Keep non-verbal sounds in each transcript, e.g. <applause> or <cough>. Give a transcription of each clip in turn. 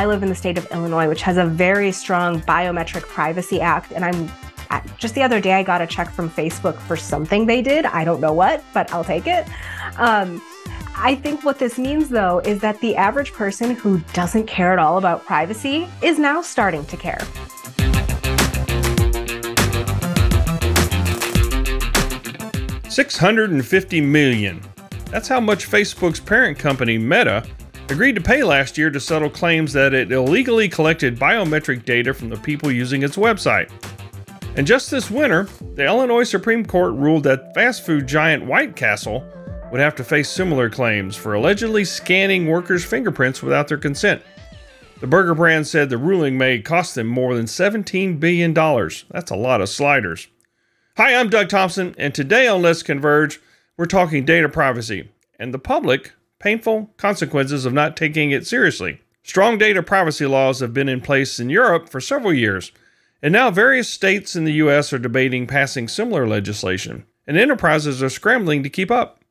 I live in the state of Illinois, which has a very strong biometric privacy act. And I'm just the other day, I got a check from Facebook for something they did. I don't know what, but I'll take it. Um, I think what this means, though, is that the average person who doesn't care at all about privacy is now starting to care. Six hundred and fifty million. That's how much Facebook's parent company, Meta, agreed to pay last year to settle claims that it illegally collected biometric data from the people using its website. And just this winter, the Illinois Supreme Court ruled that fast food giant White Castle would have to face similar claims for allegedly scanning workers' fingerprints without their consent. The burger brand said the ruling may cost them more than $17 billion. That's a lot of sliders. Hi, I'm Doug Thompson, and today on Let's Converge, we're talking data privacy and the public painful consequences of not taking it seriously. Strong data privacy laws have been in place in Europe for several years, and now various states in the U.S. are debating passing similar legislation, and enterprises are scrambling to keep up.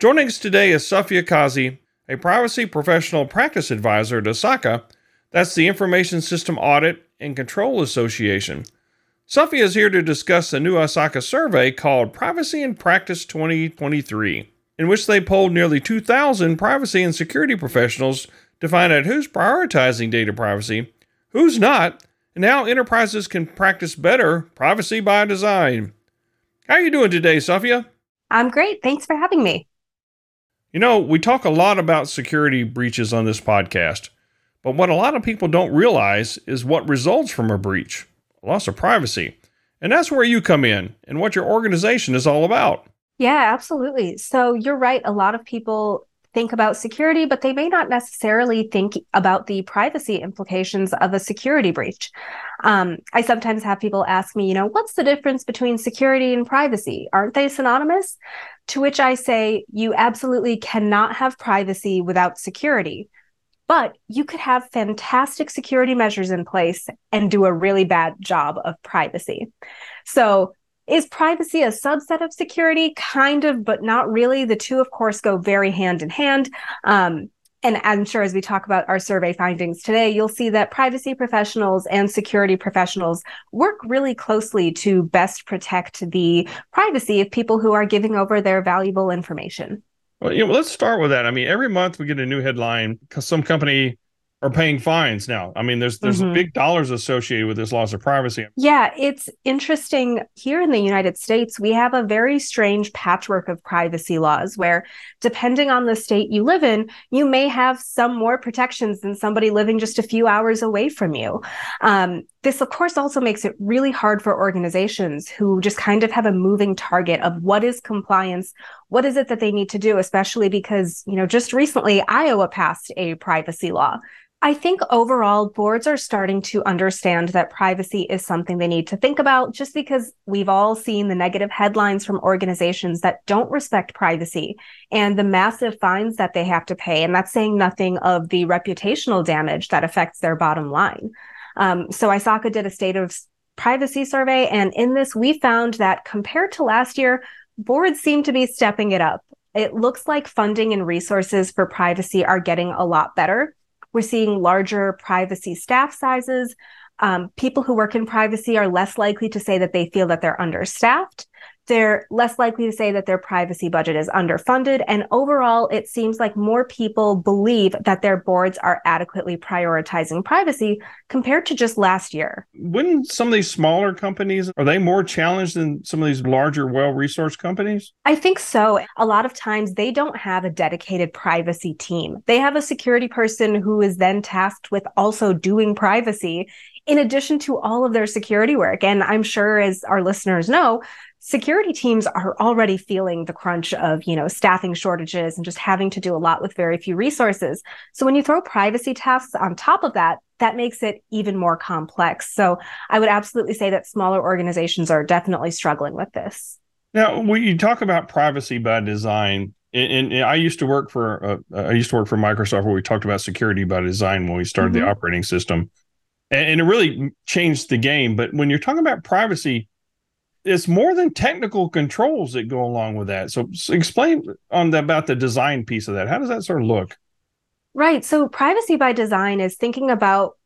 Joining us today is Safia Kazi, a privacy professional practice advisor at ISACA, that's the Information System Audit and Control Association. Safia is here to discuss a new ISACA survey called Privacy in Practice 2023, in which they polled nearly 2,000 privacy and security professionals to find out who's prioritizing data privacy, who's not, and how enterprises can practice better privacy by design. How are you doing today, Safia? I'm great. Thanks for having me. You know, we talk a lot about security breaches on this podcast, but what a lot of people don't realize is what results from a breach loss of privacy. And that's where you come in and what your organization is all about. Yeah, absolutely. So you're right. A lot of people think about security, but they may not necessarily think about the privacy implications of a security breach. Um, I sometimes have people ask me, you know, what's the difference between security and privacy? Aren't they synonymous? To which I say, you absolutely cannot have privacy without security. But you could have fantastic security measures in place and do a really bad job of privacy. So, is privacy a subset of security? Kind of, but not really. The two, of course, go very hand in hand. Um, and I'm sure as we talk about our survey findings today, you'll see that privacy professionals and security professionals work really closely to best protect the privacy of people who are giving over their valuable information. Well, you know, let's start with that. I mean, every month we get a new headline because some company are paying fines now. I mean, there's there's mm-hmm. big dollars associated with this loss of privacy. Yeah, it's interesting. Here in the United States, we have a very strange patchwork of privacy laws where depending on the state you live in, you may have some more protections than somebody living just a few hours away from you. Um, this, of course, also makes it really hard for organizations who just kind of have a moving target of what is compliance, what is it that they need to do, especially because, you know, just recently Iowa passed a privacy law. I think overall, boards are starting to understand that privacy is something they need to think about just because we've all seen the negative headlines from organizations that don't respect privacy and the massive fines that they have to pay. And that's saying nothing of the reputational damage that affects their bottom line. Um, so ISACA did a state of privacy survey. And in this, we found that compared to last year, boards seem to be stepping it up. It looks like funding and resources for privacy are getting a lot better. We're seeing larger privacy staff sizes. Um, people who work in privacy are less likely to say that they feel that they're understaffed they're less likely to say that their privacy budget is underfunded. And overall, it seems like more people believe that their boards are adequately prioritizing privacy compared to just last year. Wouldn't some of these smaller companies, are they more challenged than some of these larger, well resourced companies? I think so. A lot of times they don't have a dedicated privacy team. They have a security person who is then tasked with also doing privacy in addition to all of their security work. And I'm sure, as our listeners know, security teams are already feeling the crunch of you know staffing shortages and just having to do a lot with very few resources so when you throw privacy tasks on top of that that makes it even more complex so i would absolutely say that smaller organizations are definitely struggling with this now when you talk about privacy by design and, and I used to work for uh, I used to work for Microsoft where we talked about security by design when we started mm-hmm. the operating system, and, it really changed the game. But when you're talking about privacy, it's more than technical controls that go along with that. So, so explain on the, about the design piece of that. How does that sort of look? Right. So privacy by design is thinking about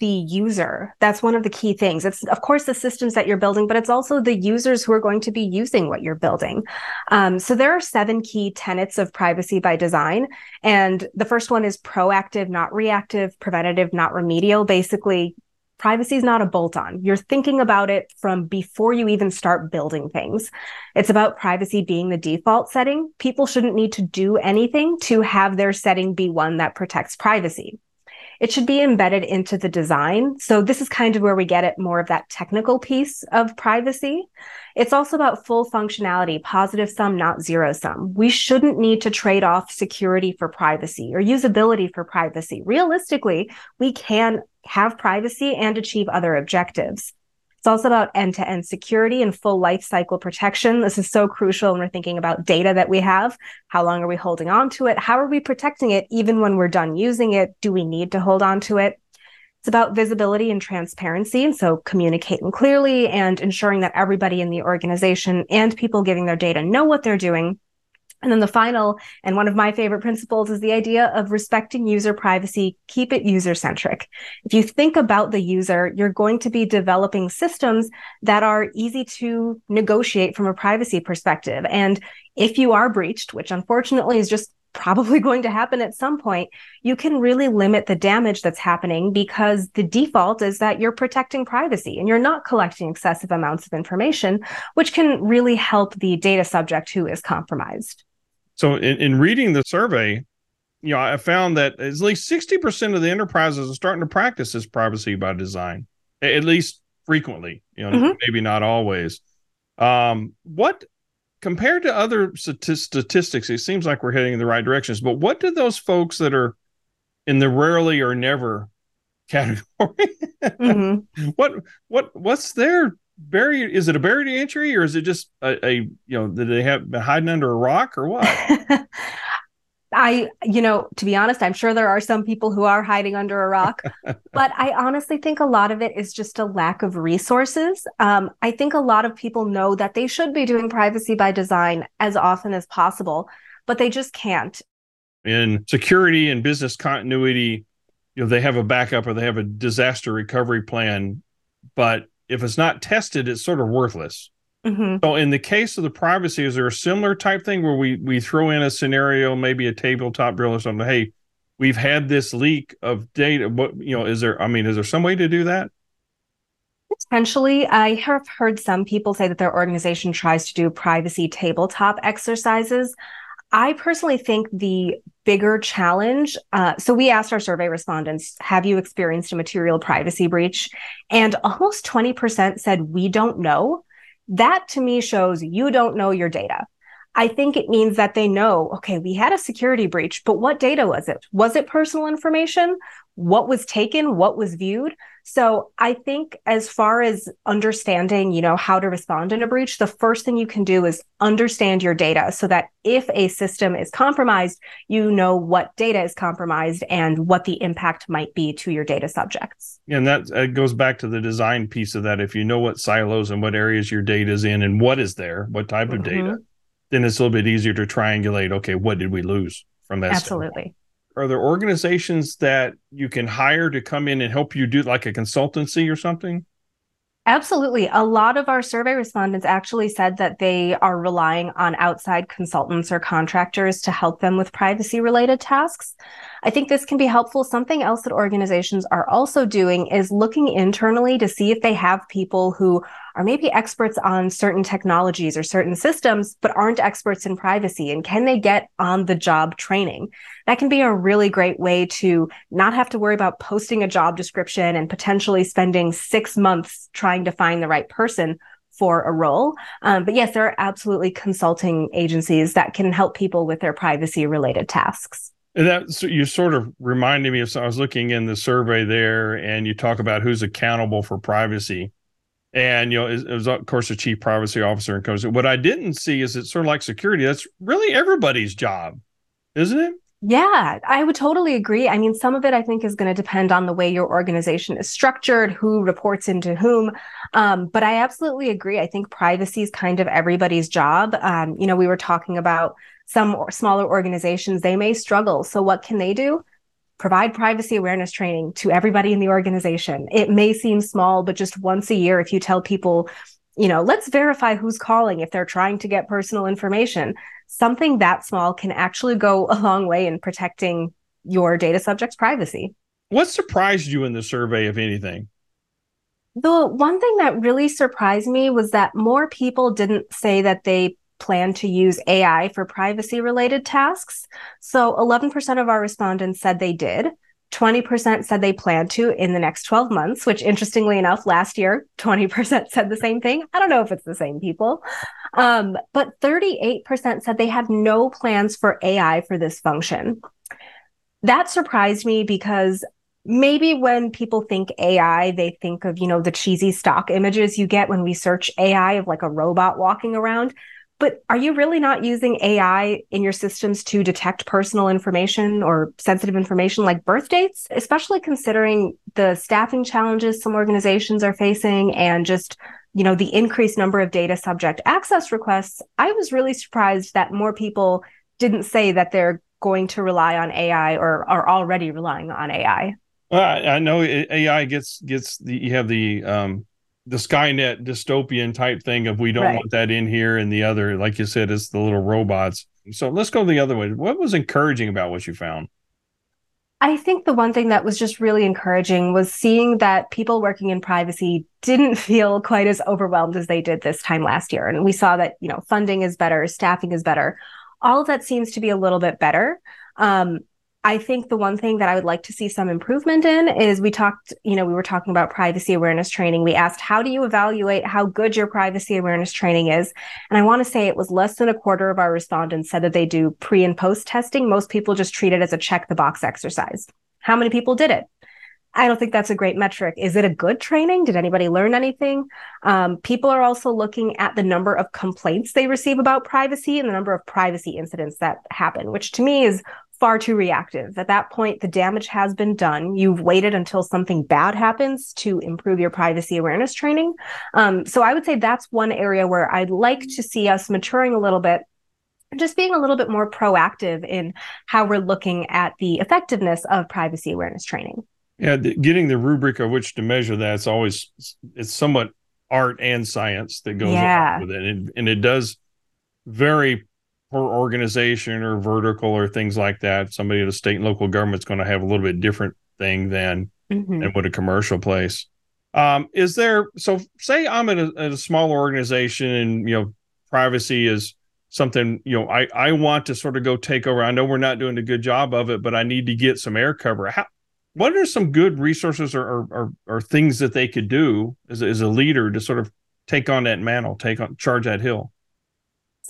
the user. That's one of the key things. It's, of course, the systems that you're building, but it's also the users who are going to be using what you're building. Um, so there are seven key tenets of privacy by design. And the first one is proactive, not reactive, preventative, not remedial. Basically, privacy is not a bolt on. You're thinking about it from before you even start building things. It's about privacy being the default setting. People shouldn't need to do anything to have their setting be one that protects privacy it should be embedded into the design. So this is kind of where we get at more of that technical piece of privacy. It's also about full functionality, positive sum, not zero sum. We shouldn't need to trade off security for privacy or usability for privacy. Realistically, we can have privacy and achieve other objectives. It's also about end to end security and full life cycle protection. This is so crucial when we're thinking about data that we have. How long are we holding on to it? How are we protecting it even when we're done using it? Do we need to hold on to it? It's about visibility and transparency. And so communicating clearly and ensuring that everybody in the organization and people giving their data know what they're doing and then the final and one of my favorite principles is the idea of respecting user privacy, keep it user centric. If you think about the user, you're going to be developing systems that are easy to negotiate from a privacy perspective. And if you are breached, which unfortunately is just <laughs> probably going to happen at some point, you can really limit the damage that's happening because the default is that you're protecting privacy and you're not collecting excessive amounts of information, which can really help the data subject who is compromised. So in, in reading the survey, you know, I found that at least 60% of the enterprises are starting to practice this privacy by design, at least frequently, you know, mm-hmm. maybe not always. Um, what compared to other statistics, it seems like we're heading in the right directions, but what do those folks that are in the rarely or never category, <laughs> mm-hmm. what, what, what's their barrier is it a barrier to entry or is it just a, a you know that they have been hiding under a rock or what <laughs> I, you know, to be honest, I'm sure there are some people who are hiding under a rock, <laughs> but I honestly think a lot of it is just a lack of resources. Um, I think a lot of people know that they should be doing privacy by design as often as possible, but they just can't. In security and business continuity, you know, they have a backup or they have a disaster recovery plan, but if it's not tested, it's sort of worthless. Mm-hmm. So, in the case of the privacy, is there a similar type thing where we we throw in a scenario, maybe a tabletop drill or something? Hey, we've had this leak of data. What you know, is there? I mean, is there some way to do that? Potentially, I have heard some people say that their organization tries to do privacy tabletop exercises. I personally think the bigger challenge. Uh, so we asked our survey respondents, have you experienced a material privacy breach? And almost 20% said, we don't know. That to me shows you don't know your data. I think it means that they know, okay, we had a security breach, but what data was it? Was it personal information? What was taken? What was viewed? So I think as far as understanding, you know, how to respond in a breach, the first thing you can do is understand your data so that if a system is compromised, you know what data is compromised and what the impact might be to your data subjects. And that uh, goes back to the design piece of that. If you know what silos and what areas your data is in and what is there, what type of mm-hmm. data, then it's a little bit easier to triangulate, okay, what did we lose from that? Absolutely are there organizations that you can hire to come in and help you do like a consultancy or something? Absolutely. A lot of our survey respondents actually said that they are relying on outside consultants or contractors to help them with privacy related tasks. I think this can be helpful. Something else that organizations are also doing is looking internally to see if they have people who are maybe experts on certain technologies or certain systems, but aren't experts in privacy. And can they get on the job training? That can be a really great way to not have to worry about posting a job description and potentially spending six months trying to find the right person for a role. Um, but yes, there are absolutely consulting agencies that can help people with their privacy related tasks. And that you sort of reminded me of. So I was looking in the survey there, and you talk about who's accountable for privacy. And you know it, was of course the chief privacy officer and comes what i didn't see is it's sort of like security. That's really everybody's job isn't it? Yeah i would totally agree. I mean some of it i think is going to depend on the way your organization is structured who reports into whom. Um, but i absolutely agree. I think privacy is kind of everybody's job. Um, you know we were talking about some smaller organizations they may struggle so what can they do provide privacy awareness training to everybody in the organization. It may seem small, but just once a year, if you tell people, you know, let's verify who's calling if they're trying to get personal information, something that small can actually go <laughs> a long way in protecting your data subject's privacy. What surprised you in the survey, if anything? The one thing that really surprised me was that more people didn't say that they plan to use AI for privacy related tasks. So 11% of our respondents said they did. 20% said they plan to in the next 12 months, which interestingly enough, last year, 20% said the same thing. I don't know if it's the same people. Um, but 38% said they have no plans for AI for this function. That surprised me because maybe when people think AI, they think of, you know, the cheesy stock images you get when we search AI of like a robot walking around. But are you really not using AI in your systems to detect personal information or sensitive information like birth dates, especially considering the staffing challenges some organizations are facing and just you know the increased number of data subject access requests. I was really surprised that more people didn't say that they're going to rely on ai or are already relying on ai well, I know AI gets gets the you have the um the Skynet dystopian type thing of we don't right. want that in here, and the other, like you said, is the little robots. So let's go the other way. What was encouraging about what you found? I think the one thing that was just really encouraging was seeing that people working in privacy didn't <laughs> feel quite as overwhelmed as they did this time last year. And we saw that, you know, funding is better, staffing is better. All of that seems to be a little bit better. Um, I think the one thing that I would like to see some improvement in is we talked, you know, we were talking about privacy awareness training. We asked, how do you evaluate how good your privacy awareness training is? And I want to say it was less than a quarter of our respondents said that they do pre and post testing. Most people just treat it as a check the box exercise. How many people did it? I don't think that's a great metric. Is it a good training? Did anybody learn anything? Um, people are also looking at the number of complaints they receive about privacy and the number of privacy incidents that happen, which to me is far too reactive. At that point, the damage has been done. You've waited until something bad happens to improve your privacy awareness training. Um, so I would say that's one area where I'd like to see us maturing a little bit just being a little bit more proactive in how we're looking at the effectiveness of privacy awareness training. Yeah, the, getting the rubric of which to measure that's always it's somewhat art and science that goes yeah. with it, and, and it does vary per organization or vertical or things like that. Somebody at a state and local government's going to have a little bit different thing than mm-hmm. than what a commercial place. Um, is there so say I'm at a, at a small organization and you know privacy is something you know I I want to sort of go take over. I know we're not doing a good job of it, but I need to get some air cover. How what are some good resources or or, or, or things that they could do as, as a leader to sort of take on that mantle, take on charge that hill?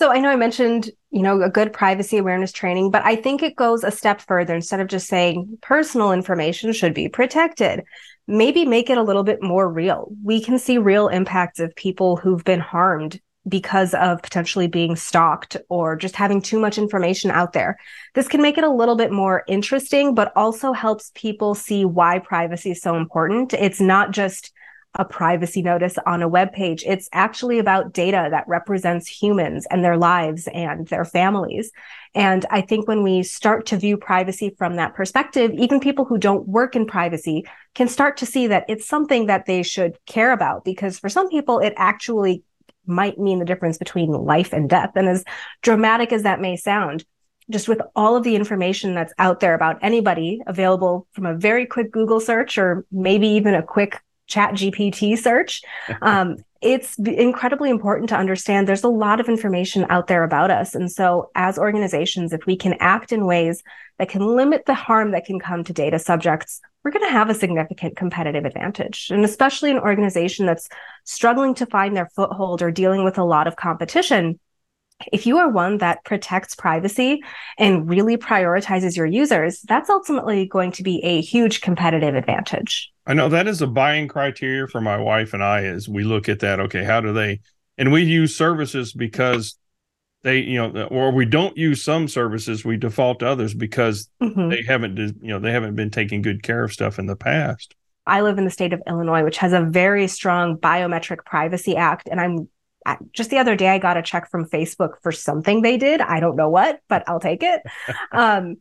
So I know I mentioned, you know, a good privacy awareness training, but I think it goes a step further. Instead of just saying personal information should be protected, maybe make it a little bit more real. We can see real impacts of people who've been harmed because of potentially being stalked or just having too much information out there. This can make it a little bit more interesting, but also helps people see why privacy is so important. It's not just a privacy notice on a web page. It's actually about data that represents humans and their lives and their families. And I think when we start to view privacy from that perspective, even people who don't work in privacy can start to see that it's something that they should care about because for some people, it actually might mean the difference between life and death. And as dramatic as that may sound, just with all of the information that's out there about anybody available from a very quick Google search or maybe even a quick ChatGPT search. <laughs> Um, it's incredibly important to understand there's a lot of information out there about us. And so as organizations, if we can act in ways that can limit the harm that can come to data subjects, we're going to have a significant competitive advantage. And especially an organization that's struggling to find their foothold or dealing with a lot of competition, if you are one that protects privacy and really prioritizes your users, that's ultimately going to be a huge competitive advantage. I know that is a buying criteria for my wife and I as we look at that. Okay, how do they and we use services because they, you know, or we don't use some services, we default to others because mm-hmm. they haven't, you know, they haven't been taking good care of stuff in the past. I live in the state of Illinois, which has a very strong biometric privacy act, and I'm just the other day, I got a check from Facebook for something they did. I don't know what, but I'll take it. <laughs> um,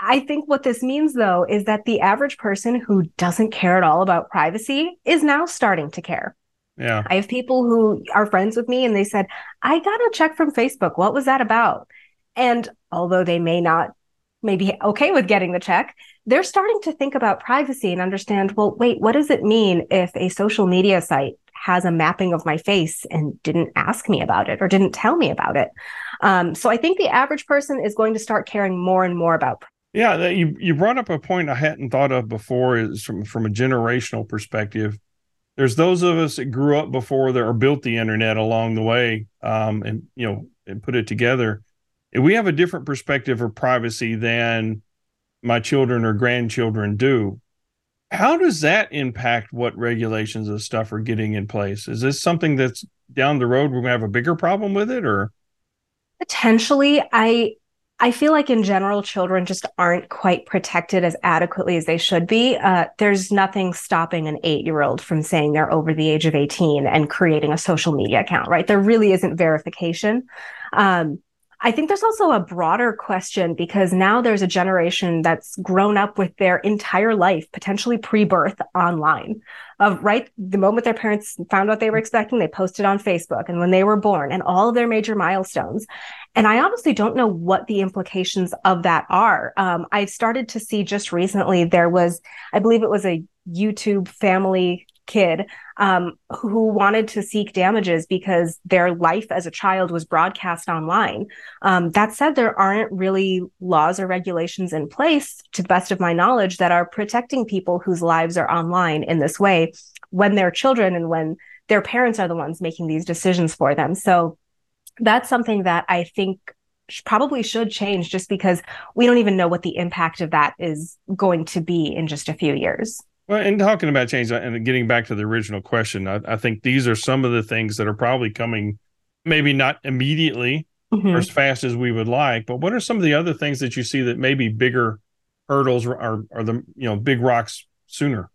I think what this means, though, is that the average person who doesn't care at all about privacy is now starting to care. Yeah. I have people who are friends with me and they said, I got a check from Facebook. What was that about? And although they may not maybe okay with getting the check, they're starting to think about privacy and understand, well, wait, what does it mean if a social media site has a mapping of my face and didn't ask me about it or didn't tell me about it? Um, so I think the average person is going to start caring more and more about. Yeah, you you brought up a point I hadn't thought of before is from from a generational perspective. There's those of us that grew up before that or built the internet along the way, um, and you know, and put it together. And we have a different perspective of privacy than my children or grandchildren do. How does that impact what regulations and stuff are getting in place? Is this something that's down the road we're going to have a bigger problem with it or potentially I I feel like in general, children just aren't quite protected as adequately as they should be. Uh, there's nothing stopping an eight year old from saying they're over the age of 18 and creating a social media account, right? There really isn't verification. Um, I think there's also a broader question because now there's a generation that's grown up with their entire life, potentially pre birth, online. Of right, the moment their parents found what they were expecting, they posted on Facebook and when they were born and all of their major milestones. And I honestly don't know what the implications of that are. Um, I've started to see just recently there was, I believe it was a YouTube family kid um, who wanted to seek damages because their life as a child was broadcast online. Um, that said, there aren't really laws or regulations in place, to the best of my knowledge, that are protecting people whose lives are online in this way when they're children and when their parents are the ones making these decisions for them. So that's something that I think probably should change just because we don't even know what the impact of that is going to be in just a few years. Well, and talking about change and getting back to the original question, I, I think these are some of the things that are probably coming, maybe not immediately mm-hmm. or as fast as we would like, but what are some of the other things that you see that maybe bigger hurdles are, are the, you know, big rocks sooner?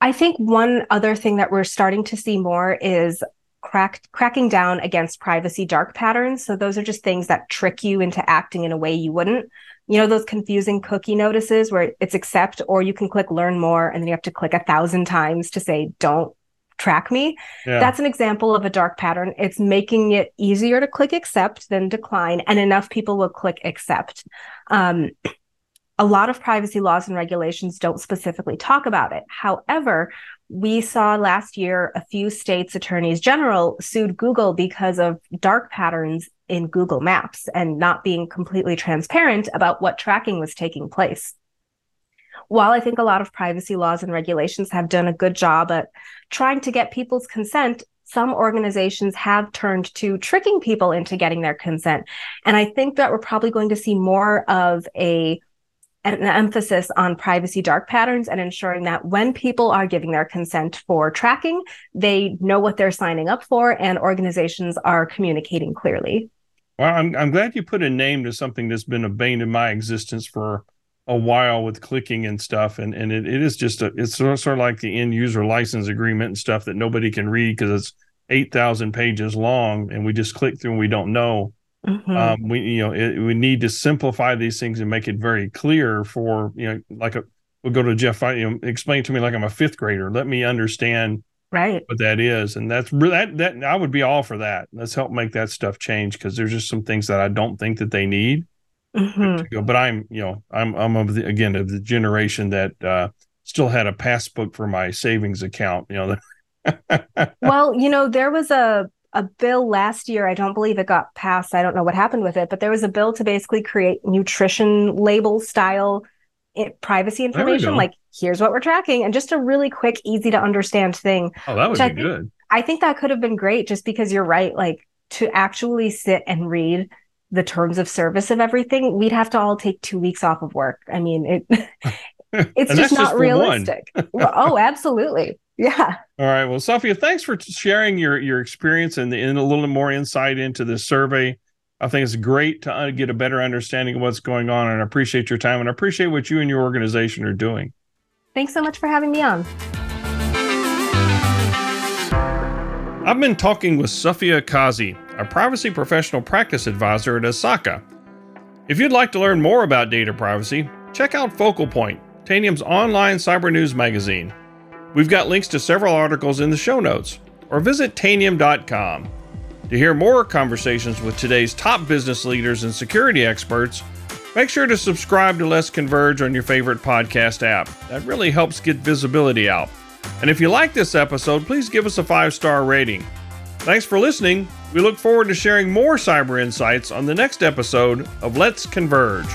I think one other thing that we're starting to see more is crack, cracking down against privacy dark patterns. So those are just things that trick you into acting in a way you wouldn't. You know, those confusing cookie notices where it's accept or you can click learn more and then you have to click a thousand times to say don't track me. Yeah. That's an example of a dark pattern. It's making it easier to click accept than decline, and enough people will click accept. Um, a lot of privacy laws and regulations don't specifically talk about it. However, we saw last year a few states' attorneys general sued Google because of dark patterns in Google Maps and not being completely transparent about what tracking was taking place. While I think a lot of privacy laws and regulations have done a good job at trying to get people's consent, some organizations have turned to tricking people into getting their consent. And I think that we're probably going to see more of a an emphasis on privacy dark patterns and ensuring that when people are giving their consent for tracking, they know what they're signing up for and organizations are communicating clearly. Well, I'm, I'm glad you put a name to something that's been a bane in my existence for a while with clicking and stuff. And, and it, it is just a, it's sort of like the end user license agreement and stuff that nobody can read because it's 8,000 pages long and we just click through and we don't know Mm-hmm. Um, we you know it, we need to simplify these things and make it very clear for you know like a we'll go to Jeff. You know, explain to me like I'm a fifth grader. Let me understand right what that is, and that's that that I would be all for that. Let's help make that stuff change because there's just some things that I don't think that they need. Mm-hmm. But I'm you know I'm I'm of the again of the generation that uh, still had a passbook for my savings account. You know. well, you know there was a a bill last year. I don't believe it got passed. I don't know what happened with it, but there was a bill to basically create nutrition label style eh, privacy information. Like, here's what we're tracking, and just a really quick, easy to understand thing. Oh, that would be I think, good. I think that could have been great just because you're right. Like, to actually sit and read the terms of service of everything, we'd have to all take two weeks off of work. I mean, it. <laughs> <laughs> it's just not just realistic. oh, absolutely. Yeah. All right. Well, Safia, thanks for sharing your your experience and, and a little more insight into this survey. I think it's great to uh, get a better understanding of what's going on, and I appreciate your time and I appreciate what you and your organization are doing. Thanks so much for having me on. I've been talking with Safia Kazi, a privacy professional practice advisor at ISACA. If you'd like to learn more about data privacy, check out Focal Point, Tanium's online cyber news magazine. We've got links to several articles in the show notes, or visit tanium.com. To hear more conversations with today's top business leaders and security experts, make sure to subscribe to Let's Converge on your favorite podcast app. That really helps get visibility out. And if you like this episode, please give us a five star rating. Thanks for listening. We look forward to sharing more cyber insights on the next episode of Let's Converge.